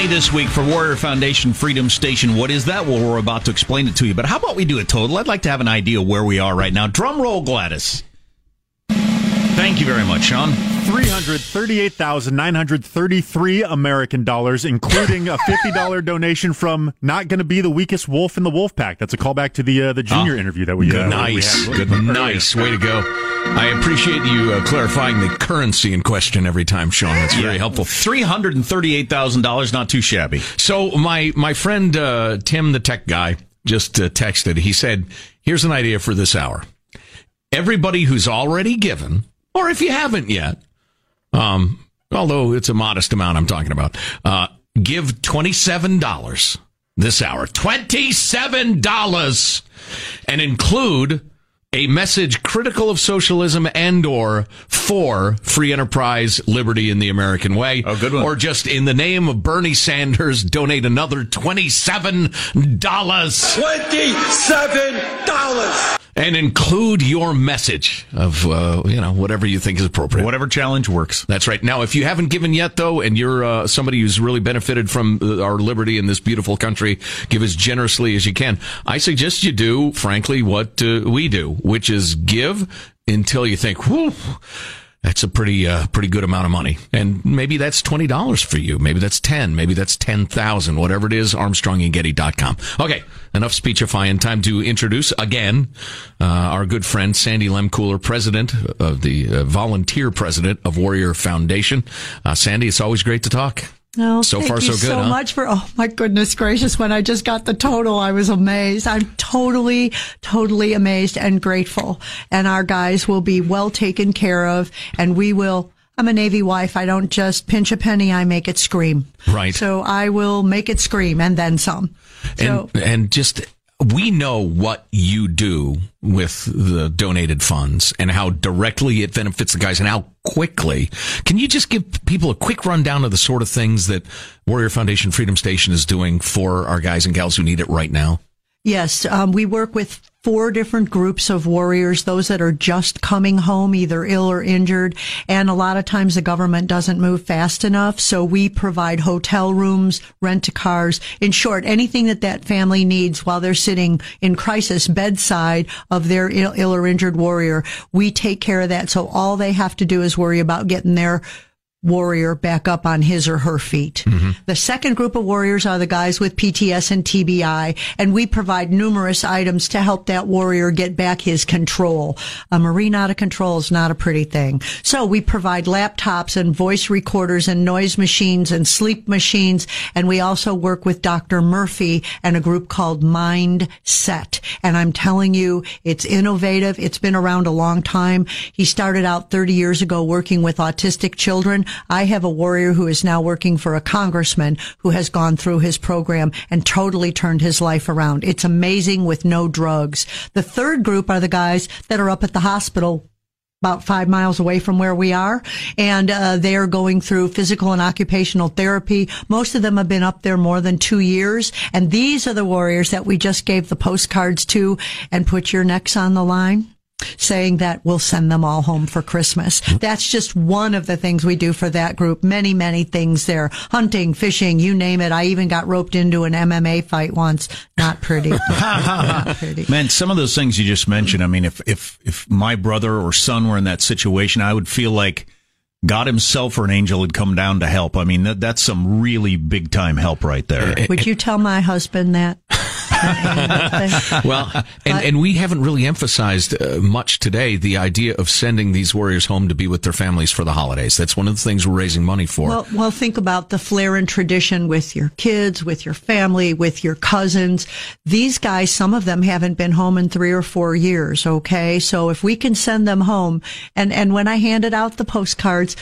Money this week for Warrior Foundation Freedom Station. What is that? Well, we're about to explain it to you. But how about we do a total? I'd like to have an idea where we are right now. Drum roll, Gladys. Thank you very much, Sean. 338,933 American dollars, including a $50 donation from not going to be the weakest wolf in the wolf pack. That's a callback to the uh, the junior Oh, interview that we Good, uh, nice, we good, nice. Way to go. I appreciate you uh, clarifying the currency in question every time, Sean. That's very helpful. Three hundred and thirty-eight thousand dollars, not too shabby. So my my friend uh, Tim, the tech guy, just uh, texted. He said, "Here's an idea for this hour. Everybody who's already given, or if you haven't yet, um, although it's a modest amount, I'm talking about, uh, give twenty-seven dollars this hour. Twenty-seven dollars, and include." a message critical of socialism and or for free enterprise liberty in the American way. Oh, good one. Or just in the name of Bernie Sanders, donate another $27 $27! And include your message of, uh, you know, whatever you think is appropriate. Whatever challenge works. That's right. Now, if you haven't given yet, though, and you're uh, somebody who's really benefited from uh, our liberty in this beautiful country, give as generously as you can. I suggest you do, frankly, what uh, we do, which is give until you think, whew, that's a pretty, uh, pretty good amount of money. And maybe that's $20 for you. Maybe that's 10. Maybe that's 10,000. Whatever it is, armstrongandgetty.com. Okay. Enough speechifying. Time to introduce again, uh, our good friend Sandy Lehmkuhler, president of the uh, volunteer president of Warrior Foundation. Uh, Sandy, it's always great to talk. Oh, So thank far, you so good, so huh? much for. Oh my goodness gracious! When I just got the total, I was amazed. I'm totally, totally amazed and grateful. And our guys will be well taken care of, and we will. I'm a Navy wife. I don't just pinch a penny; I make it scream. Right. So I will make it scream and then some. So And, and just we know what you do with the donated funds and how directly it benefits the guys and how quickly. Can you just give people a quick rundown of the sort of things that Warrior Foundation Freedom Station is doing for our guys and gals who need it right now? Yes, um, we work with four different groups of warriors, those that are just coming home, either ill or injured. And a lot of times the government doesn't move fast enough. So we provide hotel rooms, rent a cars. In short, anything that that family needs while they're sitting in crisis bedside of their Ill, Ill or injured warrior. We take care of that. So all they have to do is worry about getting their warrior back up on his or her feet. Mm-hmm. The second group of warriors are the guys with PTS and TBI, and we provide numerous items to help that warrior get back his control. A Marine out of control is not a pretty thing. So we provide laptops and voice recorders and noise machines and sleep machines, and we also work with Dr. Murphy and a group called Mindset. And I'm telling you, it's innovative. It's been around a long time. He started out 30 years ago working with autistic children. I have a warrior who is now working for a congressman who has gone through his program and totally turned his life around. It's amazing with no drugs. The third group are the guys that are up at the hospital about five miles away from where we are, and uh, they are going through physical and occupational therapy. Most of them have been up there more than two years, and these are the warriors that we just gave the postcards to and put your necks on the line saying that we'll send them all home for Christmas. That's just one of the things we do for that group. Many, many things there. Hunting, fishing, you name it. I even got roped into an MMA fight once. Not pretty. Not pretty. Man, some of those things you just mentioned, I mean, if, if, if my brother or son were in that situation, I would feel like God himself or an angel had come down to help. I mean, that, that's some really big time help right there. Eh, eh, would eh. you tell my husband that? well, and, and we haven't really emphasized uh, much today the idea of sending these warriors home to be with their families for the holidays. That's one of the things we're raising money for. Well, well think about the flair and tradition with your kids, with your family, with your cousins. These guys, some of them haven't been home in three or four years. Okay. So if we can send them home and, and when I handed out the postcards,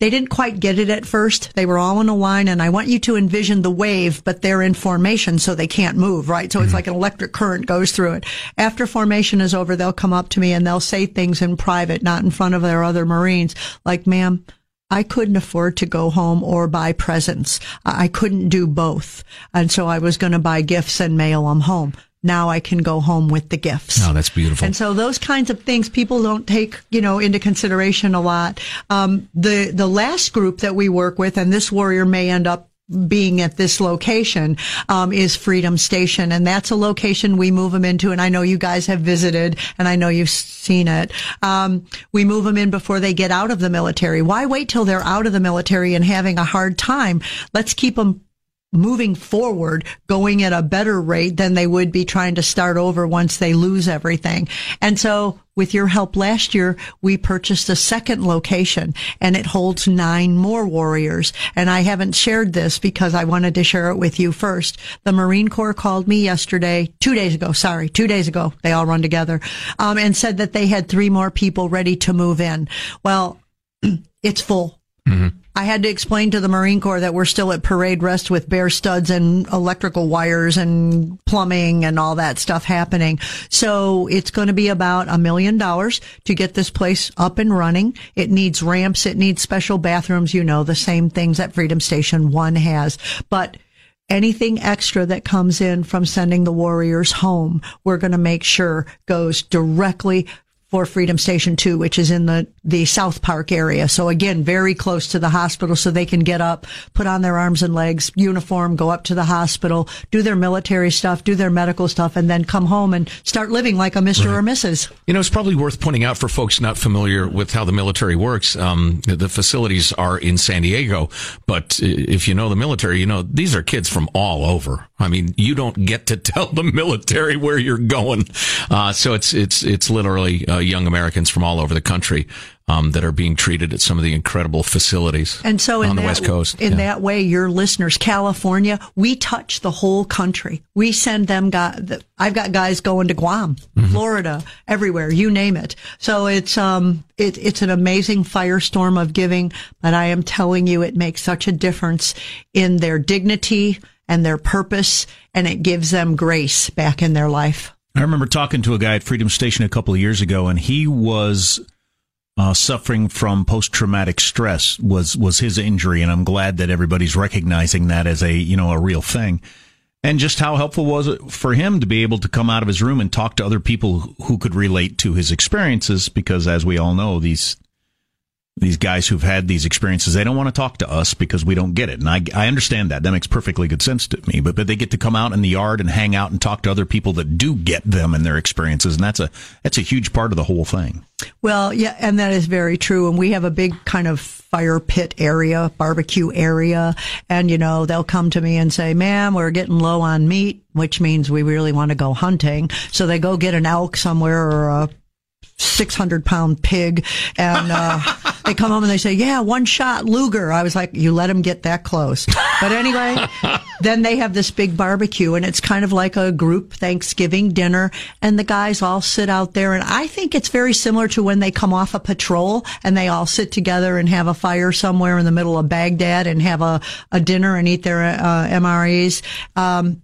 they didn't quite get it at first. They were all in a line and I want you to envision the wave, but they're in formation so they can't move, right? So it's mm-hmm. like an electric current goes through it. After formation is over, they'll come up to me and they'll say things in private, not in front of their other Marines, like, ma'am, I couldn't afford to go home or buy presents. I couldn't do both. And so I was going to buy gifts and mail them home now I can go home with the gifts. Oh, that's beautiful. And so those kinds of things people don't take, you know, into consideration a lot. Um, the, the last group that we work with, and this warrior may end up being at this location um, is Freedom Station, and that's a location we move them into. And I know you guys have visited, and I know you've seen it. Um, we move them in before they get out of the military. Why wait till they're out of the military and having a hard time? Let's keep them moving forward, going at a better rate than they would be trying to start over once they lose everything. And so with your help last year, we purchased a second location and it holds nine more warriors. And I haven't shared this because I wanted to share it with you first. The Marine Corps called me yesterday, two days ago, sorry, two days ago. They all run together, um, and said that they had three more people ready to move in. Well, it's full. Mm-hmm. I had to explain to the Marine Corps that we're still at parade rest with bare studs and electrical wires and plumbing and all that stuff happening. So it's going to be about a million dollars to get this place up and running. It needs ramps. It needs special bathrooms. You know, the same things that Freedom Station 1 has. But anything extra that comes in from sending the warriors home, we're going to make sure goes directly for Freedom Station 2, which is in the, the South Park area. So again, very close to the hospital so they can get up, put on their arms and legs, uniform, go up to the hospital, do their military stuff, do their medical stuff, and then come home and start living like a Mr. Right. or Mrs. You know, it's probably worth pointing out for folks not familiar with how the military works. Um, the facilities are in San Diego, but if you know the military, you know, these are kids from all over. I mean, you don't get to tell the military where you're going. Uh, so it's, it's, it's literally, uh, young Americans from all over the country um, that are being treated at some of the incredible facilities and so on the that, West Coast. In yeah. that way, your listeners, California, we touch the whole country. We send them guys. I've got guys going to Guam, mm-hmm. Florida, everywhere, you name it. So it's um it, it's an amazing firestorm of giving, but I am telling you, it makes such a difference in their dignity and their purpose, and it gives them grace back in their life. I remember talking to a guy at Freedom Station a couple of years ago, and he was uh, suffering from post traumatic stress was was his injury, and I'm glad that everybody's recognizing that as a you know a real thing. And just how helpful was it for him to be able to come out of his room and talk to other people who could relate to his experiences? Because as we all know, these these guys who've had these experiences, they don't want to talk to us because we don't get it. And I, I understand that. That makes perfectly good sense to me. But, but they get to come out in the yard and hang out and talk to other people that do get them and their experiences. And that's a, that's a huge part of the whole thing. Well, yeah, and that is very true. And we have a big kind of fire pit area, barbecue area. And, you know, they'll come to me and say, ma'am, we're getting low on meat, which means we really want to go hunting. So they go get an elk somewhere or a 600 pound pig and uh, they come home and they say yeah one shot luger. I was like you let them get that close. But anyway then they have this big barbecue and it's kind of like a group thanksgiving dinner and the guys all sit out there and i think it's very similar to when they come off a patrol and they all sit together and have a fire somewhere in the middle of baghdad and have a, a dinner and eat their uh, mres um,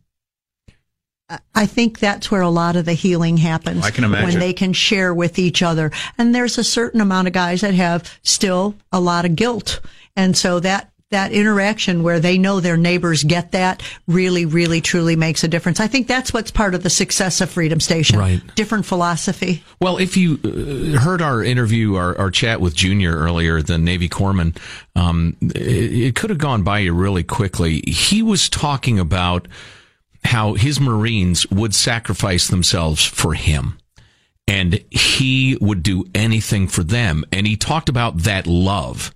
I think that's where a lot of the healing happens. I can imagine. When they can share with each other. And there's a certain amount of guys that have still a lot of guilt. And so that, that interaction where they know their neighbors get that really, really, truly makes a difference. I think that's what's part of the success of Freedom Station. Right. Different philosophy. Well, if you uh, heard our interview, our, our chat with Junior earlier, the Navy corpsman, um, it, it could have gone by you really quickly. He was talking about how his Marines would sacrifice themselves for him. And he would do anything for them. And he talked about that love.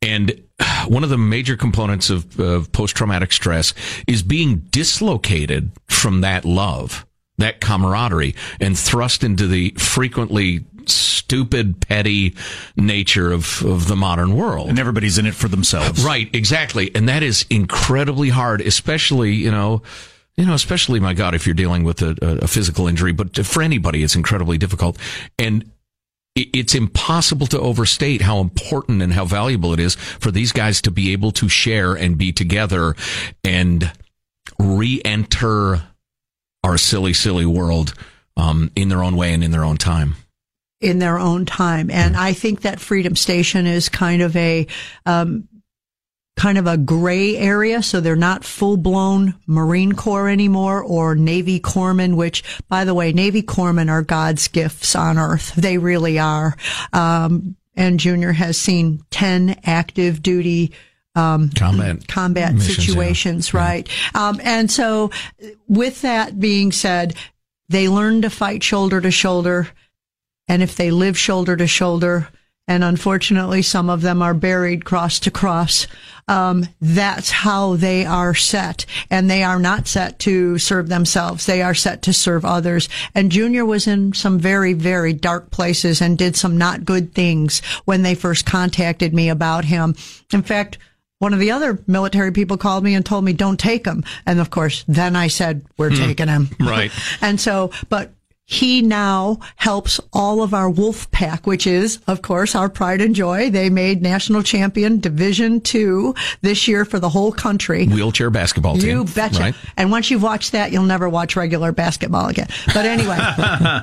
And one of the major components of, of post traumatic stress is being dislocated from that love, that camaraderie, and thrust into the frequently stupid, petty nature of, of the modern world. And everybody's in it for themselves. Right, exactly. And that is incredibly hard, especially, you know, you know, especially my God, if you're dealing with a, a physical injury, but for anybody, it's incredibly difficult. And it's impossible to overstate how important and how valuable it is for these guys to be able to share and be together and re-enter our silly, silly world um, in their own way and in their own time. In their own time, and I think that Freedom Station is kind of a um, kind of a gray area. So they're not full blown Marine Corps anymore or Navy corpsmen, which by the way, Navy corpsmen are God's gifts on earth. They really are. Um, and Junior has seen 10 active duty um, combat combat missions, situations, yeah. right? Yeah. Um, and so, with that being said, they learn to fight shoulder to shoulder, and if they live shoulder to shoulder, and unfortunately, some of them are buried cross to cross um, that's how they are set. And they are not set to serve themselves. They are set to serve others. And Junior was in some very, very dark places and did some not good things when they first contacted me about him. In fact, one of the other military people called me and told me, don't take him. And of course, then I said, we're hmm. taking him. Right. and so, but he now helps all of our wolf pack, which is, of course, our pride and joy. They made national champion division two this year for the whole country. Wheelchair basketball team. You betcha. Right? And once you've watched that, you'll never watch regular basketball again. But anyway,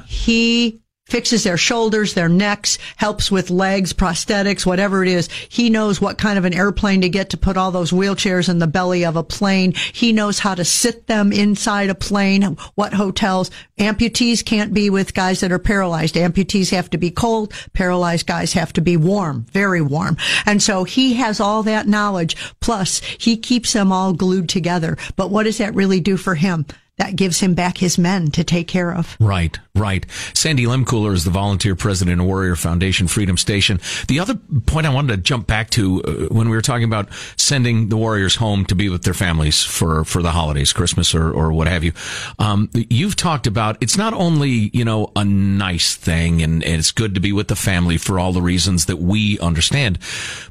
he fixes their shoulders, their necks, helps with legs, prosthetics, whatever it is. He knows what kind of an airplane to get to put all those wheelchairs in the belly of a plane. He knows how to sit them inside a plane, what hotels. Amputees can't be with guys that are paralyzed. Amputees have to be cold. Paralyzed guys have to be warm, very warm. And so he has all that knowledge. Plus he keeps them all glued together. But what does that really do for him? That gives him back his men to take care of. Right, right. Sandy Lehmkuhler is the volunteer president of Warrior Foundation Freedom Station. The other point I wanted to jump back to uh, when we were talking about sending the Warriors home to be with their families for, for the holidays, Christmas or, or what have you. Um, you've talked about it's not only, you know, a nice thing and, and it's good to be with the family for all the reasons that we understand,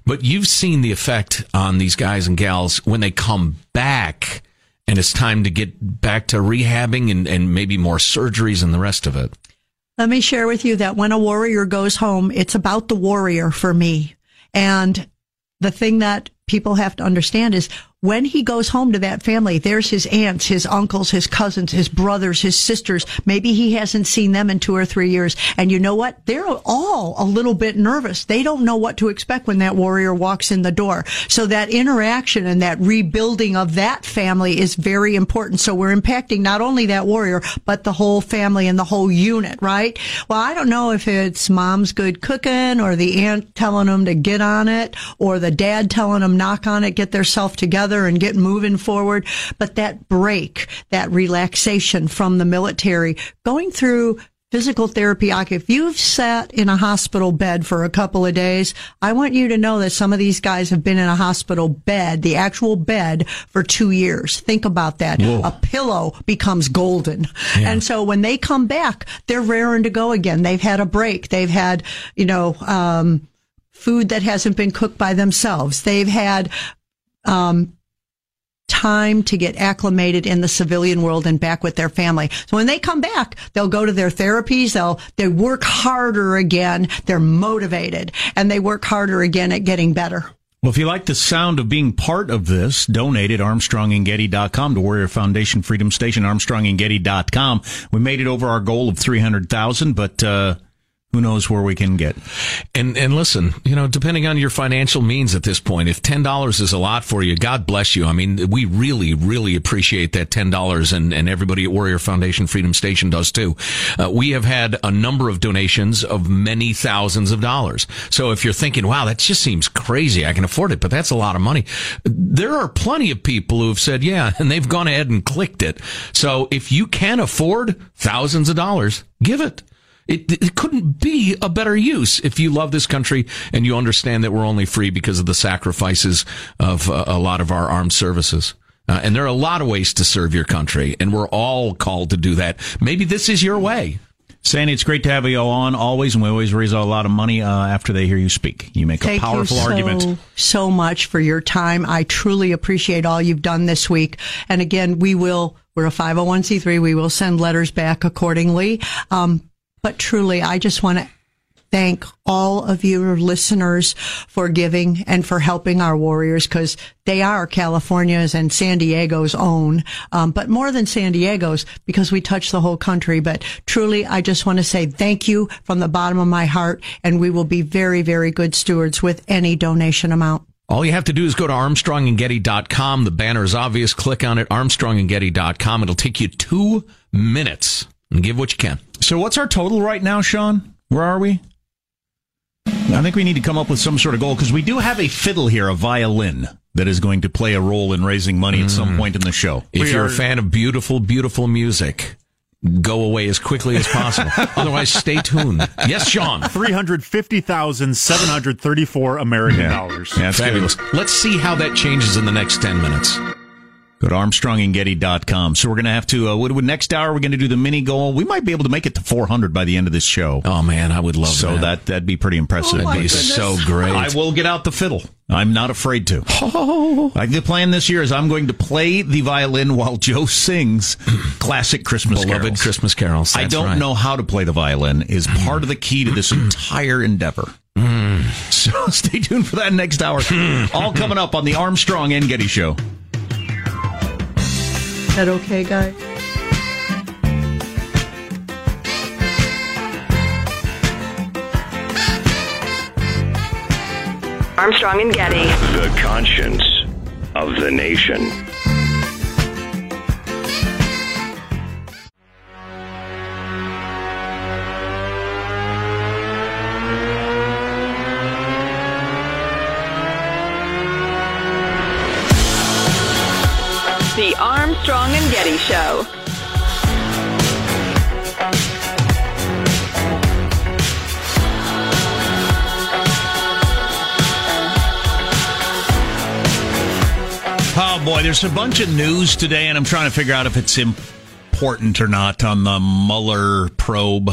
but you've seen the effect on these guys and gals when they come back and it's time to get back to rehabbing and, and maybe more surgeries and the rest of it. Let me share with you that when a warrior goes home, it's about the warrior for me. And the thing that people have to understand is when he goes home to that family, there's his aunts, his uncles, his cousins, his brothers, his sisters. Maybe he hasn't seen them in two or three years. And you know what? They're all a little bit nervous. They don't know what to expect when that warrior walks in the door. So that interaction and that rebuilding of that family is very important. So we're impacting not only that warrior, but the whole family and the whole unit, right? Well, I don't know if it's mom's good cooking or the aunt telling them to get on it or the dad telling them knock on it, get their self together and get moving forward. But that break, that relaxation from the military, going through physical therapy. If you've sat in a hospital bed for a couple of days, I want you to know that some of these guys have been in a hospital bed, the actual bed, for two years. Think about that. Whoa. A pillow becomes golden. Yeah. And so when they come back, they're raring to go again. They've had a break. They've had, you know, um, food that hasn't been cooked by themselves. They've had, um, time to get acclimated in the civilian world and back with their family. So when they come back, they'll go to their therapies. They'll, they work harder again. They're motivated and they work harder again at getting better. Well, if you like the sound of being part of this, donate at armstrongandgetty.com to Warrior Foundation Freedom Station, armstrongandgetty.com. We made it over our goal of 300,000, but, uh, who knows where we can get. And and listen, you know, depending on your financial means at this point, if ten dollars is a lot for you, God bless you. I mean, we really, really appreciate that ten dollars, and and everybody at Warrior Foundation Freedom Station does too. Uh, we have had a number of donations of many thousands of dollars. So if you're thinking, wow, that just seems crazy, I can afford it, but that's a lot of money. There are plenty of people who have said, yeah, and they've gone ahead and clicked it. So if you can afford thousands of dollars, give it. It, it couldn't be a better use if you love this country and you understand that we're only free because of the sacrifices of uh, a lot of our armed services. Uh, and there are a lot of ways to serve your country, and we're all called to do that. Maybe this is your way. Sandy, it's great to have you on always, and we always raise a lot of money uh, after they hear you speak. You make Thank a powerful you so, argument. So much for your time. I truly appreciate all you've done this week. And again, we will. We're a 501c3. We will send letters back accordingly. Um, but truly, I just want to thank all of your listeners for giving and for helping our warriors because they are California's and San Diego's own. Um, but more than San Diego's because we touch the whole country. But truly, I just want to say thank you from the bottom of my heart. And we will be very, very good stewards with any donation amount. All you have to do is go to armstrongandgetty.com. The banner is obvious. Click on it, armstrongandgetty.com. It'll take you two minutes and give what you can. So what's our total right now, Sean? Where are we? I think we need to come up with some sort of goal because we do have a fiddle here, a violin that is going to play a role in raising money at some mm. point in the show. If we you're are... a fan of beautiful, beautiful music, go away as quickly as possible. Otherwise, stay tuned. Yes, Sean. Three hundred fifty thousand seven hundred thirty-four American yeah. dollars. Yeah, fabulous. Good. Let's see how that changes in the next ten minutes. Go to ArmstrongandGetty.com. So we're going to have to, uh, what, next hour, we're going to do the mini goal. We might be able to make it to 400 by the end of this show. Oh, man, I would love so that. that that'd be pretty impressive. Oh, that'd be so great. I will get out the fiddle. I'm not afraid to. Oh. Like the plan this year is I'm going to play the violin while Joe sings classic Christmas Beloved carols. Christmas carols. I don't right. know how to play the violin is part of the key to this entire endeavor. Mm. So stay tuned for that next hour. All coming up on the Armstrong and Getty Show that okay, guys? Armstrong and Getty. The conscience of the nation. Armstrong and Getty Show. Oh boy, there's a bunch of news today, and I'm trying to figure out if it's important or not on the Mueller probe.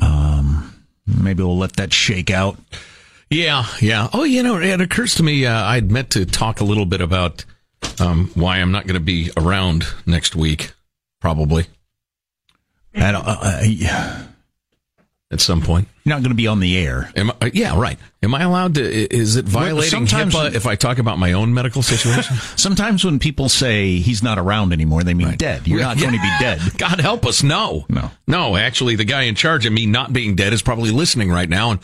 Um, maybe we'll let that shake out. Yeah, yeah. Oh, you know, it occurs to me uh, I'd meant to talk a little bit about um, why I'm not going to be around next week, probably. And, uh, uh, at some point. You're not going to be on the air. Am I, uh, yeah, right. Am I allowed to? Is it violating sometimes- HIPAA if I talk about my own medical situation? Sometimes when people say he's not around anymore, they mean dead. You're not Yeah. going to be dead. God help us, no, No. no. Actually, the guy in charge of me not being dead is probably listening right now, and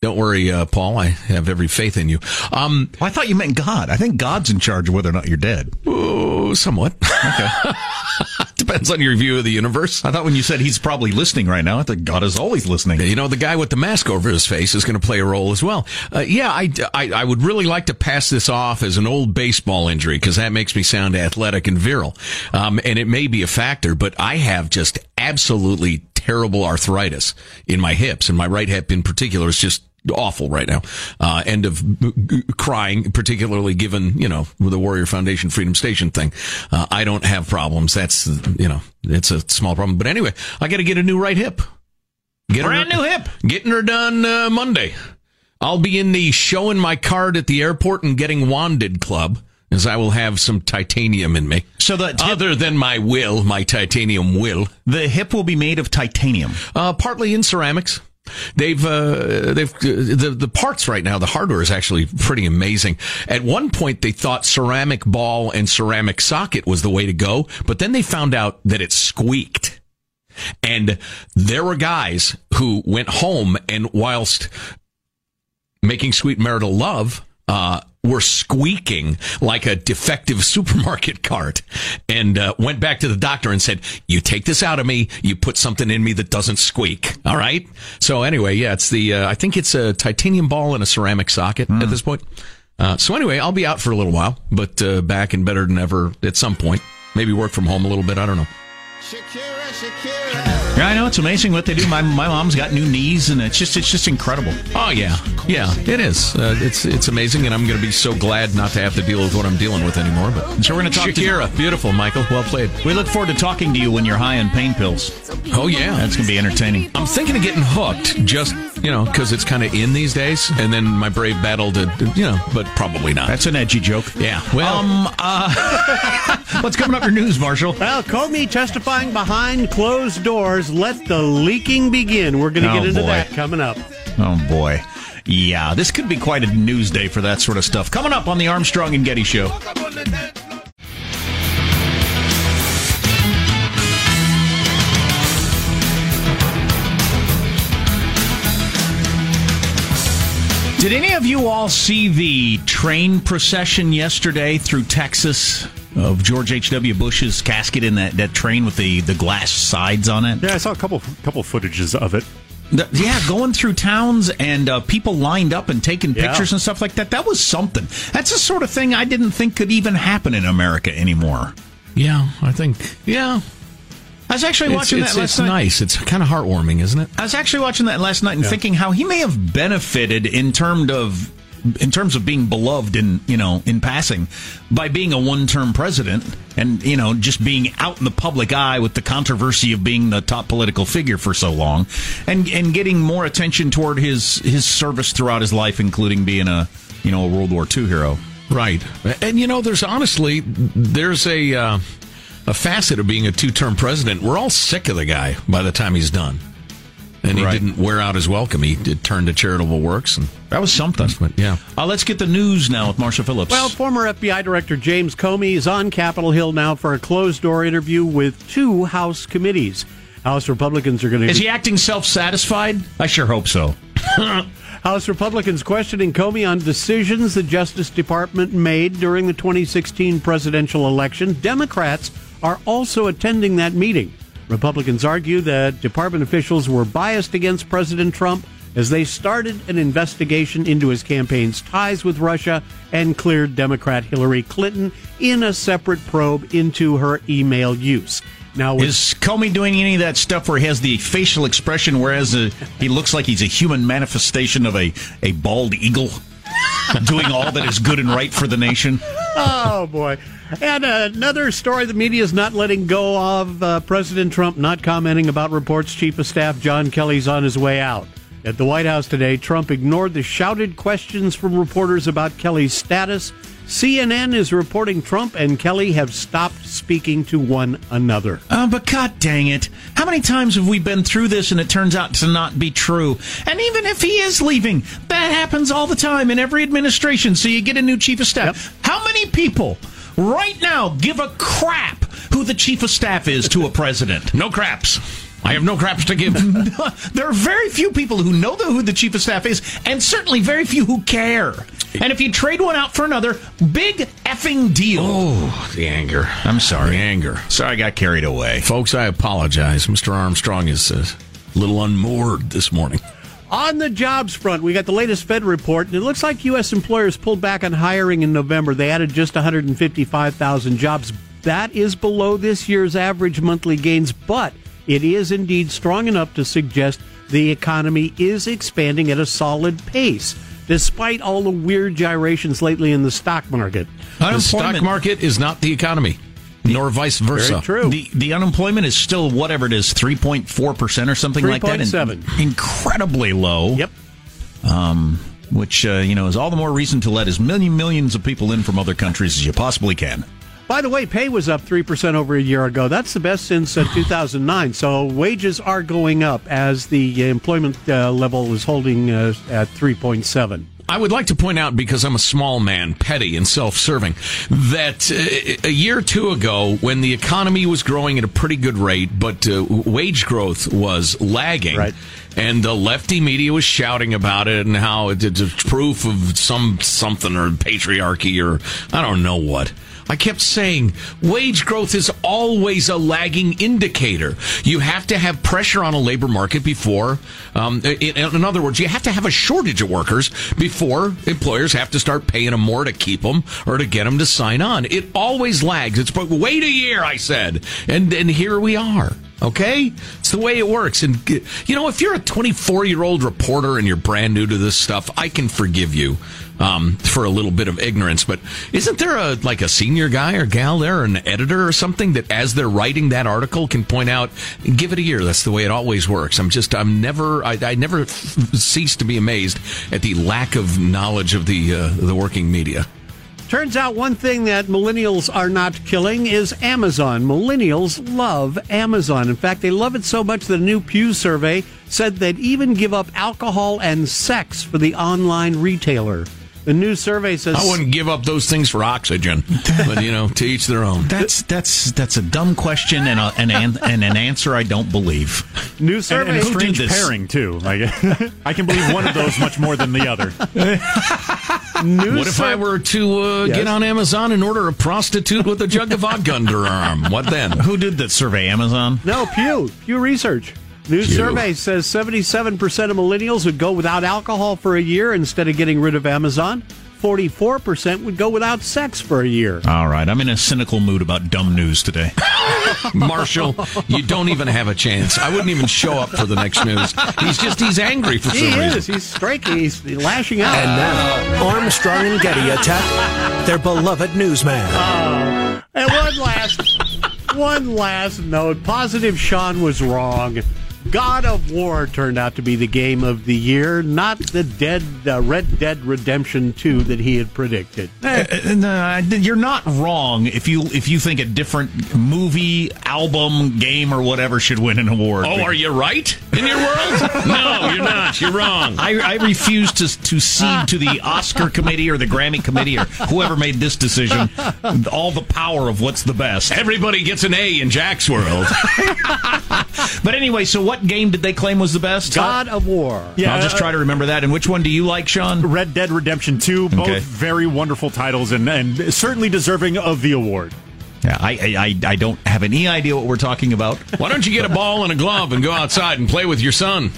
don't worry, uh, Paul. I have every faith in you. Um, Well, I thought you meant God. I think God's in charge of whether or not you're dead. oh, somewhat. Okay. Depends on your view of the universe. I thought when you said he's probably listening right now, I thought God is always listening. You know, the guy with the mask over his face is going to play a role as well. Uh, yeah, I, I, I would really like to pass this off as an old baseball injury because that makes me sound athletic and virile. Um, and it may be a factor, but I have just absolutely terrible arthritis in my hips, and my right hip in particular is just awful right now. Uh, end of crying, particularly given, you know, the Warrior Foundation Freedom Station thing. Uh, I don't have problems. That's, you know, it's a small problem. But anyway, I got to get a new right hip. Get her- Brand new hip. Getting her done uh, Monday. I'll be in the showing my card at the airport and getting wanded club, as I will have some titanium in me. So the hip, Other than my will, my titanium will. the hip will be made of titanium. Uh, partly in ceramics. They've uh, they've the the parts right now. The hardware is actually pretty amazing. At one point, they thought ceramic ball and ceramic socket was the way to go, but then they found out that it squeaked. And there were guys who went home and whilst making sweet marital love, uh, were squeaking like a defective supermarket cart and uh, went back to the doctor and said, you take this out of me. You put something in me that doesn't squeak. All right. So anyway, yeah, it's the, uh, I think it's a titanium ball and a ceramic socket at this point. Uh, so anyway, I'll be out for a little while, but uh, back and better than ever at some point. Maybe work from home a little bit. I don't know. Yeah, I know it's amazing what they do. My my mom's got new knees, and it's just it's just incredible. Oh yeah, yeah, it is. Uh, it's it's amazing, and I'm going to be so glad not to have to deal with what I'm dealing with anymore. But So we're going to talk Shakira, beautiful, Michael, well played. We look forward to talking to you when you're high on pain pills. Oh yeah, That's going to be entertaining. I'm thinking of getting hooked, just you know, because it's kind of in these days, and then my brave battle to, you know, but probably not. That's an edgy joke. yeah. Well, Um, uh, what's coming up in your news, Marshall? Well, Comey testifying behind closed doors. Let the leaking begin. We're going to Oh, get into boy. that coming up. Oh boy. Yeah, this could be quite a news day for that sort of stuff. Coming up on the Armstrong and Getty show. Did any of you all see the train procession yesterday through Texas of George H.W. Bush's casket in that, that train with the, the glass sides on it? Yeah, I saw a couple couple footages of it. The- yeah, going through towns and uh, people lined up and taking Yeah. pictures and stuff like that. That was something. That's the sort of thing I didn't think could even happen in America anymore. yeah, I think yeah. I was actually watching it's, that it's last night. nice. It's kind of heartwarming, isn't it? I was actually watching that last night and thinking how he may have benefited in terms of in terms of being beloved in you know in passing by being a one-term president and you know just being out in the public eye with the controversy of being the top political figure for so long and and getting more attention toward his his service throughout his life including being a you know a World War II hero Right. And you know, there's honestly there's a uh, a facet of being a two-term president. We're all sick of the guy by the time he's done. And he Right. didn't wear out his welcome. He did turn to charitable works and that was something yeah. uh, let's get the news now with Marshall Phillips Well, former FBI Director James Comey is on Capitol Hill now for a closed door interview with two House committees. House Republicans are going to is he acting self-satisfied I sure hope so House Republicans questioning Comey on decisions the Justice Department made during the 2016 presidential election. Democrats are also attending that meeting. Republicans argue that department officials were biased against President Trump as they started an investigation into his campaign's ties with Russia and cleared Democrat Hillary Clinton in a separate probe into her email use. Now, with Is Comey doing any of that stuff where he has the facial expression, whereas uh, he looks like he's a human manifestation of a, a bald eagle, doing all that is good and right for the nation? Oh boy! And another story the media is not letting go of: uh, President Trump not commenting about reports Chief of Staff John Kelly's on his way out. At the White House today, Trump ignored the shouted questions from reporters about Kelly's status, CNN is reporting Trump and Kelly have stopped speaking to one another. Uh, but God dang it. How many times have we been through this and it turns out to not be true? And even if he is leaving, that happens all the time in every administration. So you get a new chief of staff. Yep. How many people right now give a crap who the chief of staff is to a president? no craps. I have no craps to give. there are very few people who know the, who the chief of staff is, and certainly very few who care. And if you trade one out for another, big effing deal. Oh, the anger. I'm sorry. The anger. Sorry I got carried away. Folks, I apologize. Mr. Armstrong is a little unmoored this morning. On the jobs front, we got the latest Fed report, and it looks like U.S. employers pulled back on hiring in November. They added just 155,000 jobs. That is below this year's average monthly gains, but it is indeed strong enough to suggest the economy is expanding at a solid pace despite all the weird gyrations lately in the stock market. The stock market is not the economy. Nor vice versa. Very true. The, the unemployment is still whatever it is, 3.4% or something 3. like that. 7. Incredibly low. Yep. Um, which, uh, you know, is all the more reason to let as many millions of people in from other countries as you possibly can. By the way, pay was up 3% over a year ago. That's the best since uh, 2009. So wages are going up as the employment uh, level is holding uh, at 3.7. I would like to point out, because I'm a small man, petty and self-serving, that uh, a year or two ago, when the economy was growing at a pretty good rate, but uh, wage growth was lagging, right. and the lefty media was shouting about it and how it's proof of some something or patriarchy or I don't know what. I kept saying wage growth is always a lagging indicator. You have to have pressure on a labor market before, um, in, in, other words, you have to have a shortage of workers before employers have to start paying them more to keep them or to get them to sign on. It always lags. It's but wait a year, I said, and and here we are. Okay? It's the way it works. And, you know, if you're a 24 year old reporter and you're brand new to this stuff, I can forgive you um, for a little bit of ignorance. But isn't there a like a senior guy or gal there, or an editor or something that, as they're writing that article, can point out, give it a year. That's the way it always works. I'm just, I'm never, I, I never cease to be amazed at the lack of knowledge of the uh, the working media. Turns out one thing that millennials are not killing is Amazon. Millennials love Amazon. In fact, they love it so much that a new Pew survey said they'd even give up alcohol and sex for the online retailer. The new survey says I wouldn't give up those things for oxygen, but you know, to each their own. That's that's that's a dumb question and a, and, an, and an answer I don't believe. New survey, and, and a strange pairing too. Like I can believe one of those much more than the other. New what if I were to uh, yes. get on Amazon and order a prostitute with a jug of vodka under her arm? What then? Who did that survey? Amazon? No, Pew. Pew Research. New Pew. survey says 77% of millennials would go without alcohol for a year instead of getting rid of Amazon. 44% would go without sex for a year. All right. I'm in a cynical mood about dumb news today. Marshall, you don't even have a chance. I wouldn't even show up for the next news. He's just, he's angry for some he some is. He's striking. He's lashing out. And now, Armstrong and Getty attack their beloved newsman. Oh. And one last, one last note. Positive Sean was wrong. God of War turned out to be the game of the year, not the Dead uh, Red Dead Redemption 2 that he had predicted. Uh, uh, you're not wrong if you if you think a different movie, album, game, or whatever should win an award. Oh, are you right in your world? no, you're not. You're wrong. I, I refuse to to cede to the Oscar committee or the Grammy committee or whoever made this decision all the power of what's the best. Everybody gets an A in Jack's world. but anyway, so what game did they claim was the best? God of War. Yeah, I'll just uh, try to remember that. And which one do you like, Sean? Red Dead Redemption 2. Both okay. very wonderful titles and, and certainly deserving of the award. Yeah, I, I I don't have any idea what we're talking about. Why don't you get a ball and a glove and go outside and play with your son?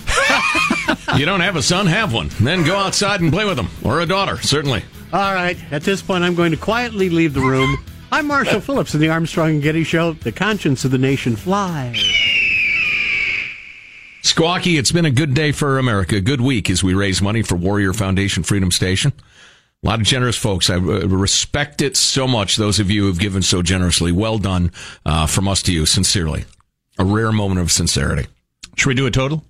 you don't have a son, have one. Then go outside and play with him, or a daughter, certainly. All right. At this point, I'm going to quietly leave the room. I'm Marshall Phillips in the Armstrong and Getty Show. The conscience of the nation flies. Squawky, it's been a good day for America, a good week as we raise money for Warrior Foundation Freedom Station. A lot of generous folks. I respect it so much. Those of you who've given so generously. Well done uh, from us to you, sincerely. A rare moment of sincerity. Should we do a total?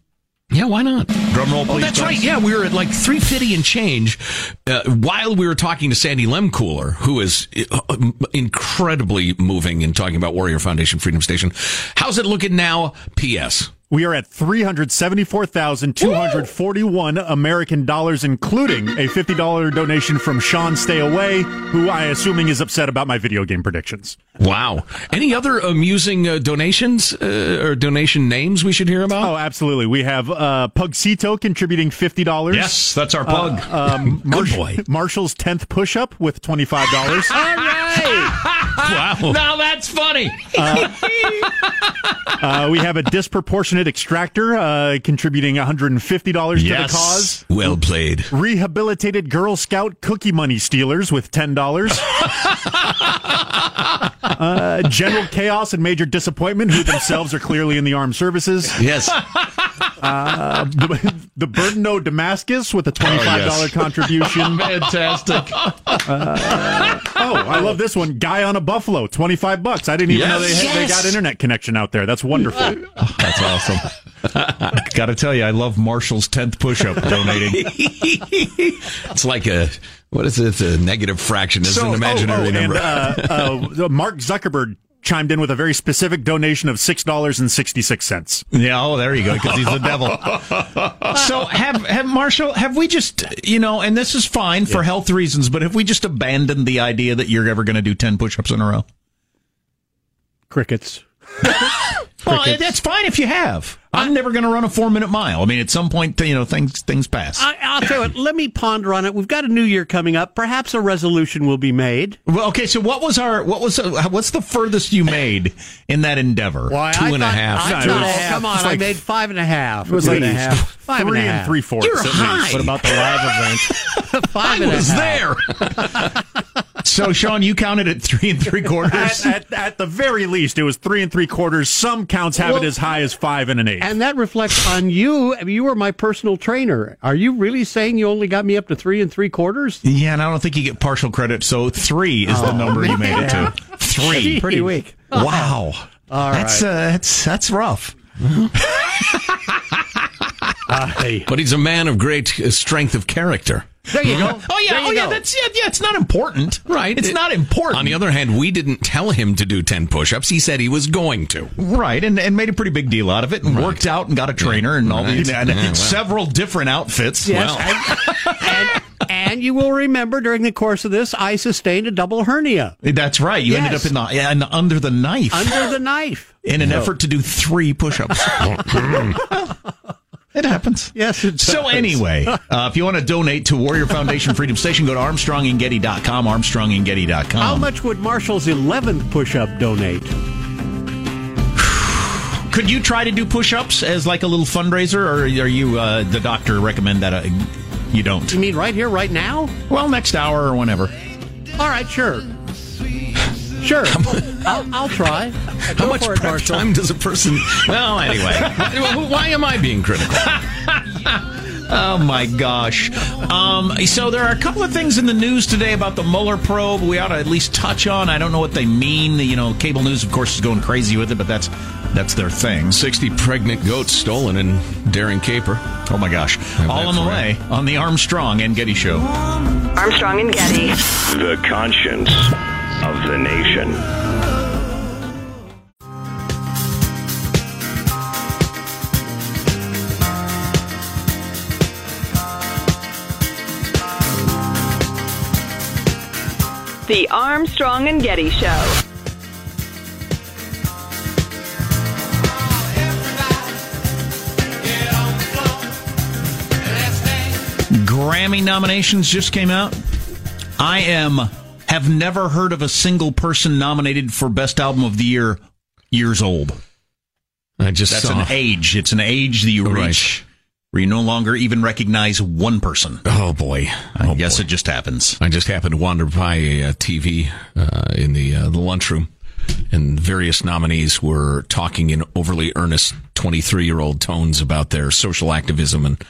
Yeah, why not? Drum roll, Oh, please. that's Buzz. right. Yeah, we were at like 350 and change uh, while we were talking to Sandy Lehmkuhler, who is uh, incredibly moving in talking about Warrior Foundation Freedom Station. How's it looking now? P.S. We are at 374,241 American dollars, including a $50 donation from Sean Stay Away, who I assuming is upset about my video game predictions. Wow. Any other amusing uh, donations uh, or donation names we should hear about? Oh, absolutely. We have uh, Pugcito contributing $50. Yes, that's our pug. Uh, um, Marsh- boy. Marshall's 10th push up with $25. All right. Wow. Now that's funny. Uh, we have a disproportionate extractor uh, contributing $150 to the cause. Well played. Rehabilitated Girl Scout cookie money stealers with $10. uh, General Chaos and Major Disappointment, who themselves are clearly in the armed services. Yes. Uh, the, the Burdeno Damascus with a $25 yes. contribution. Fantastic. Oh, I love this one. Guy on a Buffalo, 25 bucks. I didn't even know they, Yes. they got internet connection out there. That's wonderful. That's awesome. Got to tell you, I love Marshall's 10th push up donating. it's like a what is it? It's a negative fraction. It's an imaginary oh, oh, number. And, uh, uh, Mark Zuckerberg chimed in with a very specific donation of $6.66. Yeah, oh, there you go, because he's the devil. so have have Marshall, have we just you know, and this is fine for health reasons, but have we just abandoned the idea that you're ever going to do ten push-ups in a row? Crickets. Well, that's fine if you have. I'm never going to run a four minute mile. I mean, at some point, you know, things things pass. I, I'll tell you what, let me ponder on it. We've got a new year coming up. Perhaps a resolution will be made. well, okay, so what was our what was uh, what's the furthest you made in that endeavor? Why, Two I and a half. I No, it thought- was- come on, it's I made five and a half. It was like and a half. Five three and and three fourths. You're high. What about the live event? Five I and a was half. there. So, Sean, you counted at three and three quarters. At, at, at the very least, it was three and three quarters. Some counts have Well- it as high as five and an eighth. And that reflects on you. I mean, You were my personal trainer. Are you really saying you only got me up to three and three quarters? yeah, and I don't think you get partial credit. So three is the number you made it to. Three. Pretty weak. Wow. All That's right. uh, that's that's rough. Aye. But he's a man of great uh, strength of character. There you hmm? go. Oh yeah, There you oh yeah. go. That's yeah, yeah. It's not important, Right. It's It- not important. On the other hand, we didn't tell him to do 10 push ups. He said he was going to. right, and, and made a pretty big deal out of it, and worked out, and got a trainer, and all Right. these and Yeah, well. several different outfits. Yes, Well, and, and, and you will remember during the course of this, I sustained a double hernia eh, that's right. You ended up in the yeah, in the, under the knife under the knife. in an effort to do three push-ups. Hmm. it happens. Yes, it So does. anyway, uh, if you want to donate to Warrior Foundation Freedom Station, go to armstrongandgetty.com, armstrongandgetty.com. How much would Marshall's 11th push up donate? Could you try to do push-ups as like a little fundraiser, or are you uh, the doctor recommend that uh, you don't? You mean right here, right now? Well, next hour or whenever. All right, sure. Sure. I'll, I'll try. How Go much it, prep Marshall. time does a person. Well, anyway. Why am I being critical? Oh my gosh! Um, so there are a couple of things in the news today about the Mueller probe. We ought to at least touch on. I don't know what they mean. You know, cable news, of course, is going crazy with it, but that's that's their thing. 60 pregnant goats stolen in Daring Caper. Oh my gosh! Have All that on the way on the Armstrong and Getty Show. Armstrong and Getty. The conscience of the nation. The Armstrong and Getty Show. Grammy nominations just came out. I am have never heard of a single person nominated for Best Album of the Year years old. I just That's saw. an age. It's an age that you Right. reach where you no longer even recognize one person. Oh boy! I Oh, guess boy. it just happens. I just happened to wander by a, uh TV uh, in the uh, the lunchroom, and various nominees were talking in overly earnest twenty three year old tones about their social activism and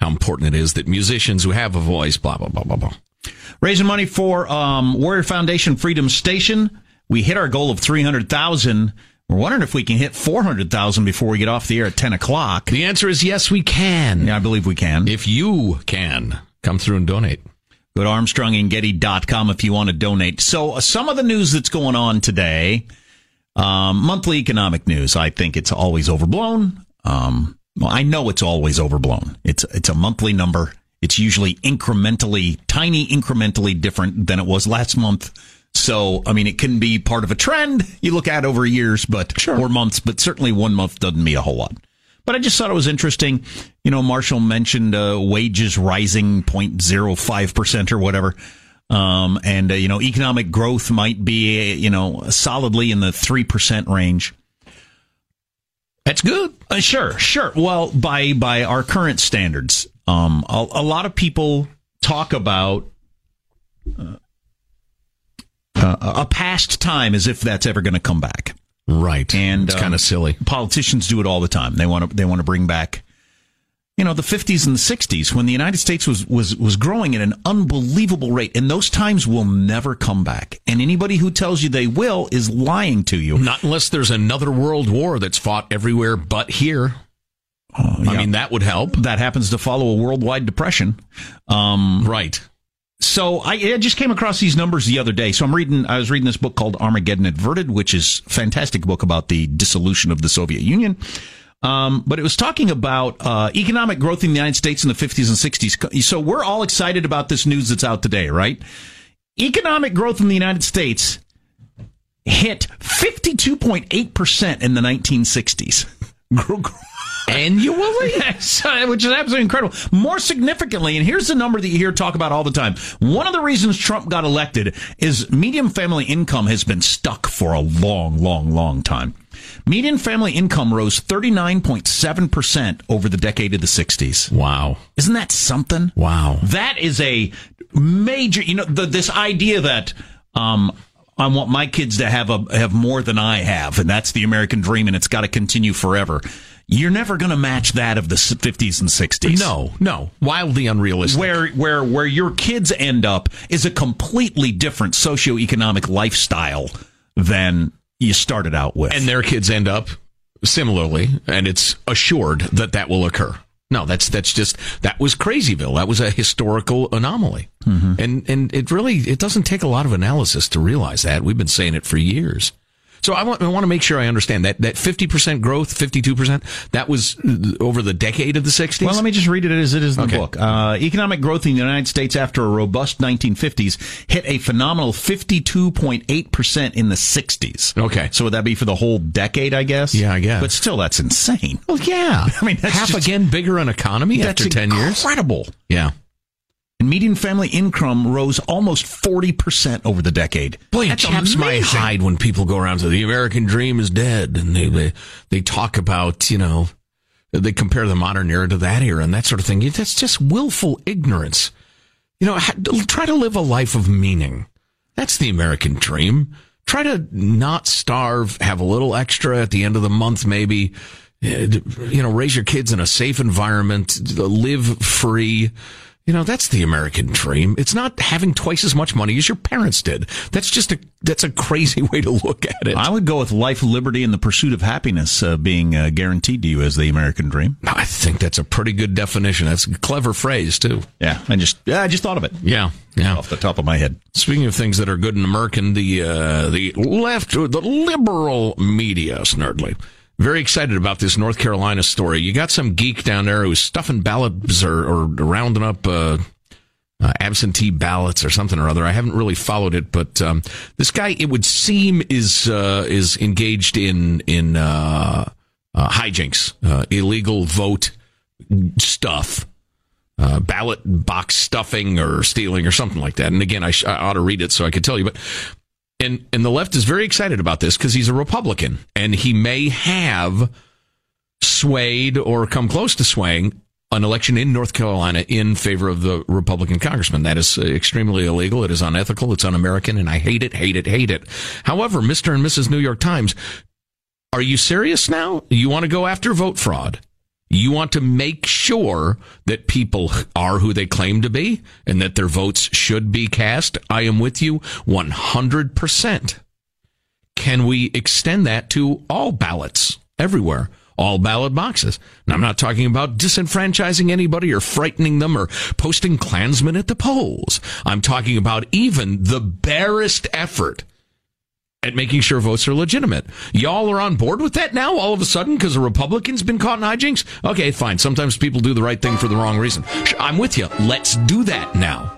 how important it is that musicians who have a voice, blah blah blah blah blah. Raising money for um, Warrior Foundation Freedom Station. We hit our goal of three hundred thousand. We're wondering if we can hit 400,000 before we get off the air at 10 o'clock. The answer is yes, we can. Yeah, I believe we can. If you can, come through and donate. Go to armstrongandgetty.com if you want to donate. So, uh, some of the news that's going on today, um, monthly economic news, I think it's always overblown. Um, well, I know it's always overblown. It's, it's a monthly number. It's usually incrementally, tiny incrementally different than it was last month. So, I mean, it can be part of a trend you look at over years, but sure. or months, but certainly one month doesn't mean a whole lot. But I just thought it was interesting. You know, Marshall mentioned uh, wages rising 0.05% or whatever. Um, and, uh, you know, economic growth might be, you know, solidly in the 3% range. That's good. Uh, sure, sure. Well, by, by our current standards, um, a, a lot of people talk about uh, uh, a past time as if that's ever going to come back. Right. And it's um, kind of silly. Politicians do it all the time. They want to they want to bring back you know the 50s and the 60s when the United States was was was growing at an unbelievable rate and those times will never come back. And anybody who tells you they will is lying to you. Not unless there's another world war that's fought everywhere but here. Uh, yeah. I mean that would help. That happens to follow a worldwide depression. Um, right so I, I, just came across these numbers the other day. So I'm reading, I was reading this book called Armageddon Averted, which is a fantastic book about the dissolution of the Soviet Union. Um, but it was talking about uh, economic growth in the United States in the 50s and 60s. So we're all excited about this news that's out today, right? Economic growth in the United States hit 52.8% in the 1960s. annually, which is absolutely incredible. More significantly, and here's the number that you hear talk about all the time. One of the reasons Trump got elected is median family income has been stuck for a long, long, long time. Median family income rose 39.7% over the decade of the 60s. Wow. Isn't that something? Wow. That is a major, you know, the, this idea that, um, I want my kids to have a have more than I have, and that's the American dream, and it's got to continue forever. You're never going to match that of the 50s and 60s. No, no, wildly unrealistic. Where where where your kids end up is a completely different socioeconomic lifestyle than you started out with, and their kids end up similarly, and it's assured that that will occur. No, that's that's just that was Crazyville. That was a historical anomaly, mm-hmm. and and it really it doesn't take a lot of analysis to realize that. We've been saying it for years. So I want, I want to make sure I understand that that 50% growth, 52%, that was over the decade of the 60s? Well, let me just read it as it is in okay. the book. Uh, economic growth in the United States after a robust 1950s hit a phenomenal 52.8% in the 60s. Okay. So would that be for the whole decade, I guess? Yeah, I guess. But still, that's insane. Well, yeah. I mean, half just, again bigger an economy after 10 years? Incredible. Yeah. And median family income rose almost 40% over the decade. Boy, it That's chaps amazing. my hide when people go around to the American dream is dead and they, they, they talk about, you know, they compare the modern era to that era and that sort of thing. That's just willful ignorance. You know, try to live a life of meaning. That's the American dream. Try to not starve, have a little extra at the end of the month, maybe. Eh, you know, raise your kids in a safe environment, live free you know, that's the American dream. It's not having twice as much money as your parents did. That's just a that's a crazy way to look at it. I would go with life, liberty, and the pursuit of happiness uh, being uh, guaranteed to you as the American dream. I think that's a pretty good definition. That's a clever phrase too. Yeah, I just yeah, I just thought of it. Yeah, yeah, off the top of my head. Speaking of things that are good in American, the uh, the left, the liberal media, snurdly very excited about this North Carolina story. You got some geek down there who's stuffing ballots or, or rounding up uh, uh, absentee ballots or something or other. I haven't really followed it, but um, this guy, it would seem, is uh, is engaged in in uh, uh, hijinks, uh, illegal vote stuff. ballot box stuffing or stealing or something like that. And again, I, sh- I ought to read it so I could tell you. But and and the left is very excited about this because he's a Republican and he may have swayed or come close to swaying an election in North Carolina in favor of the Republican congressman. That is extremely illegal. It is unethical. It's un-American, and I hate it, hate it, hate it. However, Mr. and Mrs. New York Times, are you serious now? You want to go after vote fraud? You want to make sure that people are who they claim to be and that their votes should be cast. I am with you 100%. can we extend that to all ballots everywhere? All ballot boxes. And I'm not talking about disenfranchising anybody or frightening them or posting Klansmen at the polls. I'm talking about even the barest effort at making sure votes are legitimate. Y'all are on board with that now all of a sudden because a Republican's been caught in hijinks? Okay, fine. Sometimes people do the right thing for the wrong reason. I'm with you. Let's do that now.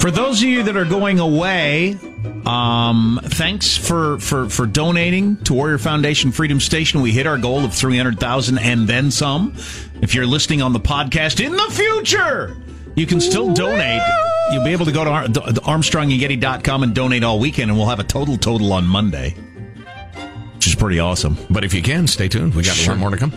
For those of you that are going away, um, thanks for, for, for donating to Warrior Foundation Freedom Station. We hit our goal of 300,000 and then some. If you're listening on the podcast in the future, you can still donate. You'll be able to go to Ar- the- the armstrongandgetty.com and donate all weekend, and we'll have a total total on Monday, which is pretty awesome. But if you can, stay tuned. We got a lot more to come.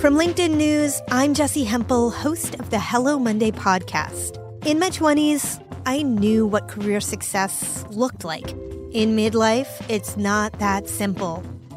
From LinkedIn News, I'm Jessi Hempel, host of the Hello Monday podcast. In my 20s, I knew what career success looked like. In midlife, it's not that simple.